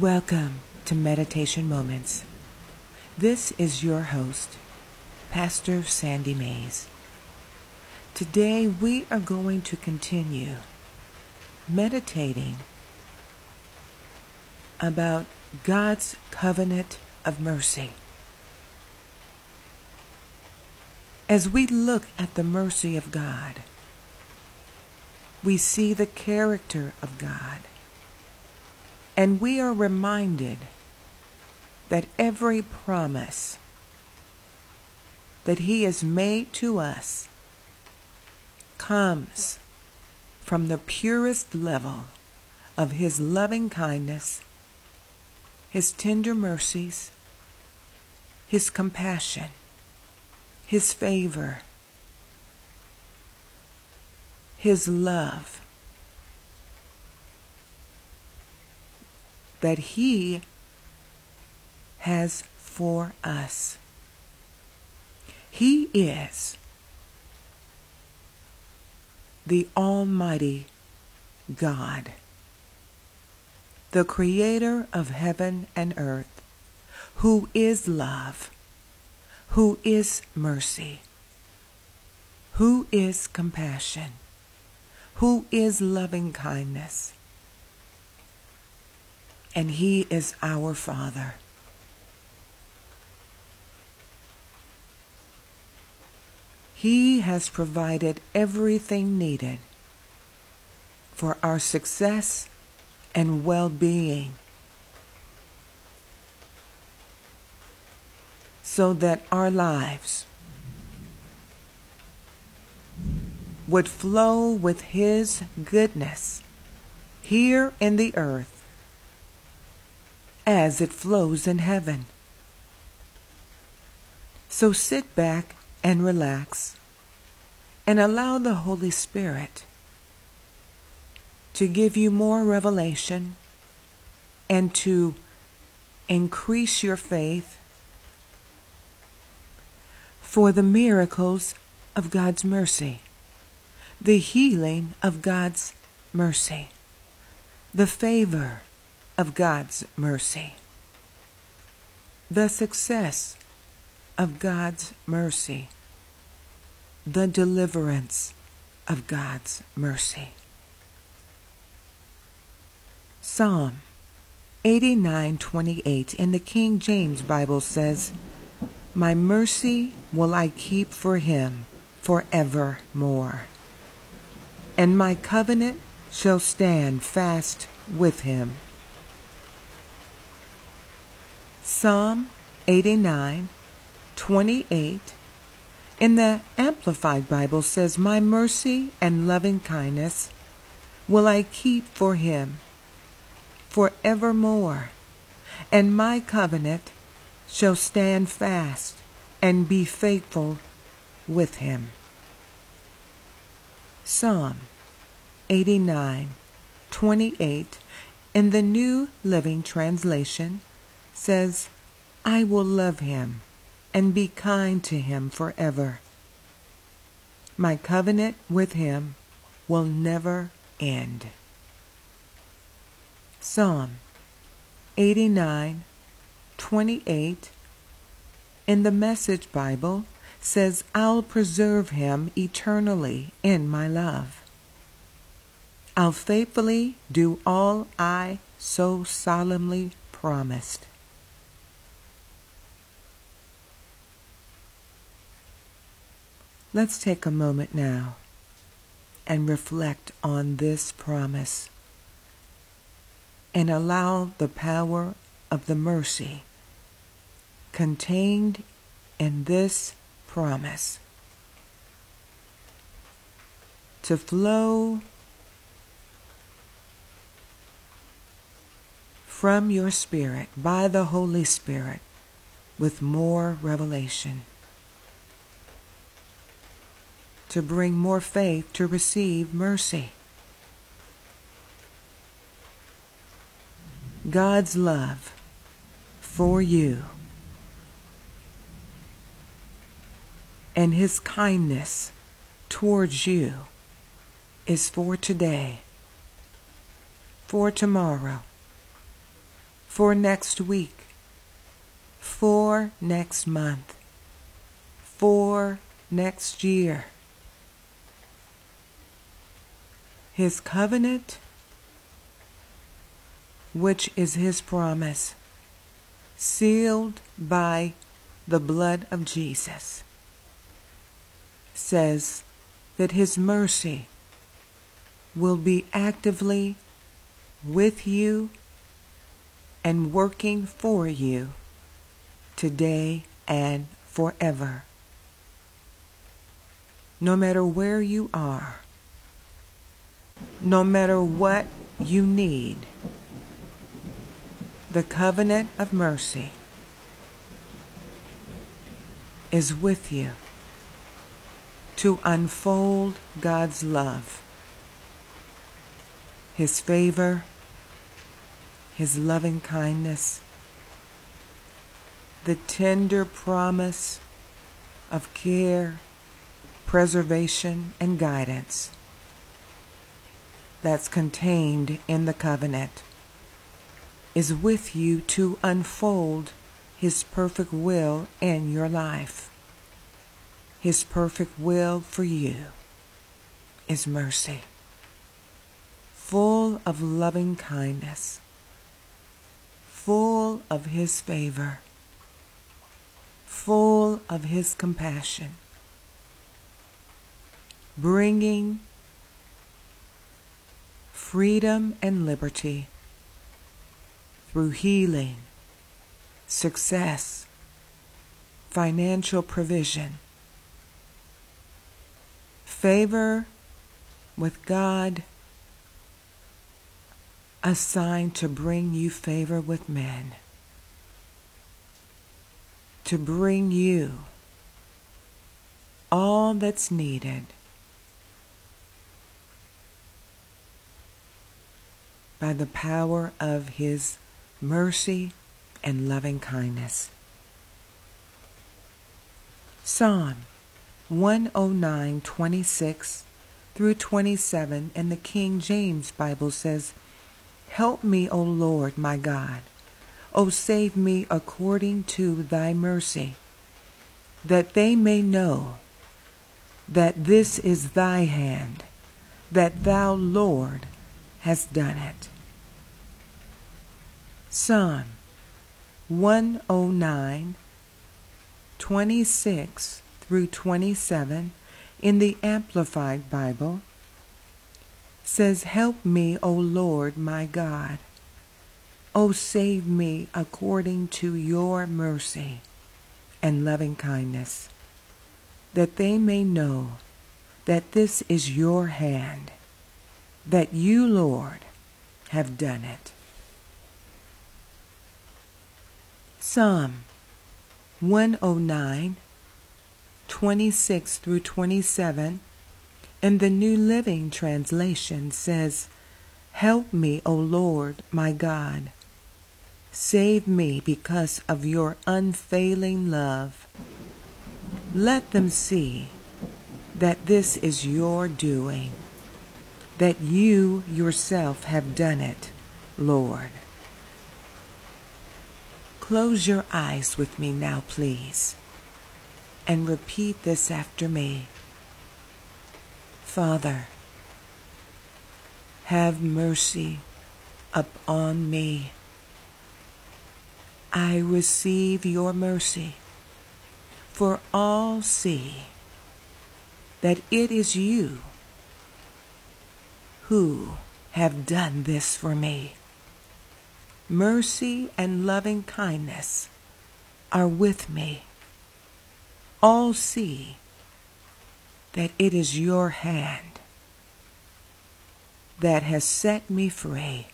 Welcome to Meditation Moments. This is your host, Pastor Sandy Mays. Today we are going to continue meditating about God's covenant of mercy. As we look at the mercy of God, we see the character of God and we are reminded that every promise that He has made to us comes from the purest level of His loving kindness, His tender mercies, His compassion, His favor, His love that He has for us. He is the Almighty God, the Creator of heaven and earth, who is love, who is mercy, who is compassion, who is loving kindness and He is our Father. He has provided everything needed for our success and well being so that our lives would flow with His goodness here in the earth as it flows in heaven. So sit back and relax and allow the Holy Spirit to give you more revelation and to increase your faith for the miracles of God's mercy, the healing of God's mercy, the favor of God's mercy. The success of God's mercy. The deliverance of God's mercy. Psalm 89:28 in the King James Bible says, "My mercy will I keep for him forevermore, and my covenant shall stand fast with him." Psalm 89, 28 in the Amplified Bible says, My mercy and loving kindness will I keep for him forevermore, and my covenant shall stand fast and be faithful with him. Psalm 89, 28 in the New Living Translation says, I will love him and be kind to him forever. My covenant with him will never end. Psalm 89, 28 in the Message Bible says, I'll preserve him eternally in my love. I'll faithfully do all I so solemnly promised. Let's take a moment now and reflect on this promise and allow the power of the mercy contained in this promise to flow from your spirit by the Holy Spirit with more revelation. To bring more faith to receive mercy. God's love for you and His kindness towards you is for today, for tomorrow, for next week, for next month, for next year. His covenant, which is his promise, sealed by the blood of Jesus, says that his mercy will be actively with you and working for you today and forever. No matter where you are, no matter what you need, the covenant of mercy is with you to unfold God's love, His favor, His loving kindness, the tender promise of care, preservation, and guidance that's contained in the covenant is with you to unfold His perfect will in your life. His perfect will for you is mercy, full of loving kindness, full of His favor, full of His compassion, bringing freedom and liberty. Through healing, success, financial provision, favor with God, assigned to bring you favor with men, to bring you all that's needed by the power of His mercy and loving kindness. Psalm 109 26 through 27 in the King James Bible says, Help me, O Lord my God. O save me according to thy mercy, that they may know that this is thy hand, that thou, Lord, hast done it. Psalm 109, 26 through 27 in the Amplified Bible says, Help me, O Lord my God. O save me according to your mercy and loving kindness, that they may know that this is your hand, that you, Lord, have done it. Psalm 109, 26 through 27, in the New Living Translation says, Help me, O Lord, my God. Save me because of your unfailing love. Let them see that this is your doing, that you yourself have done it, Lord. Close your eyes with me now, please, and repeat this after me. Father, have mercy upon me. I receive your mercy, for all see that it is you who have done this for me mercy and loving kindness are with me. All see that it is your hand that has set me free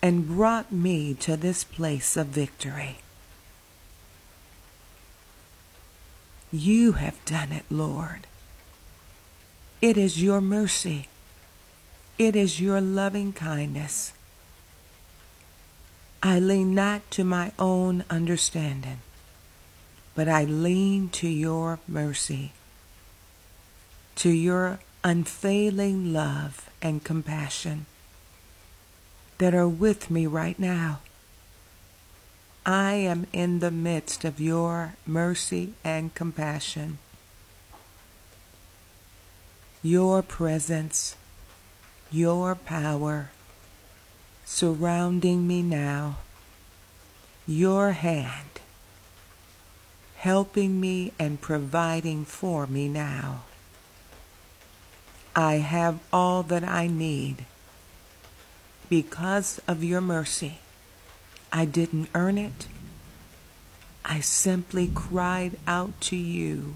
and brought me to this place of victory. You have done it, Lord. It is your mercy. It is your loving kindness I lean not to my own understanding, but I lean to your mercy, to your unfailing love and compassion that are with me right now I am in the midst of your mercy and compassion. Your presence, your power surrounding me now, your hand helping me and providing for me now. I have all that I need because of your mercy. I didn't earn it. I simply cried out to you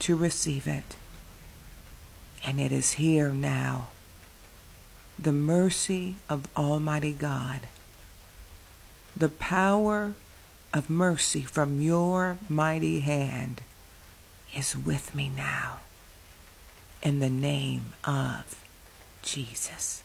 to receive it. And it is here now. The mercy of Almighty God. The power of mercy from your mighty hand is with me now. In the name of Jesus.